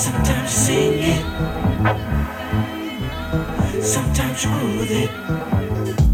Sometimes you sing it, sometimes you groove it.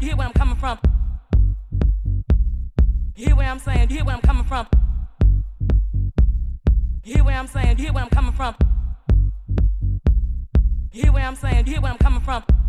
saying? You hear where I'm coming from? You hear where I'm saying? You hear where I'm coming from? You hear where I'm saying? You hear where I'm coming from? You hear where I'm saying? You hear where I'm coming from?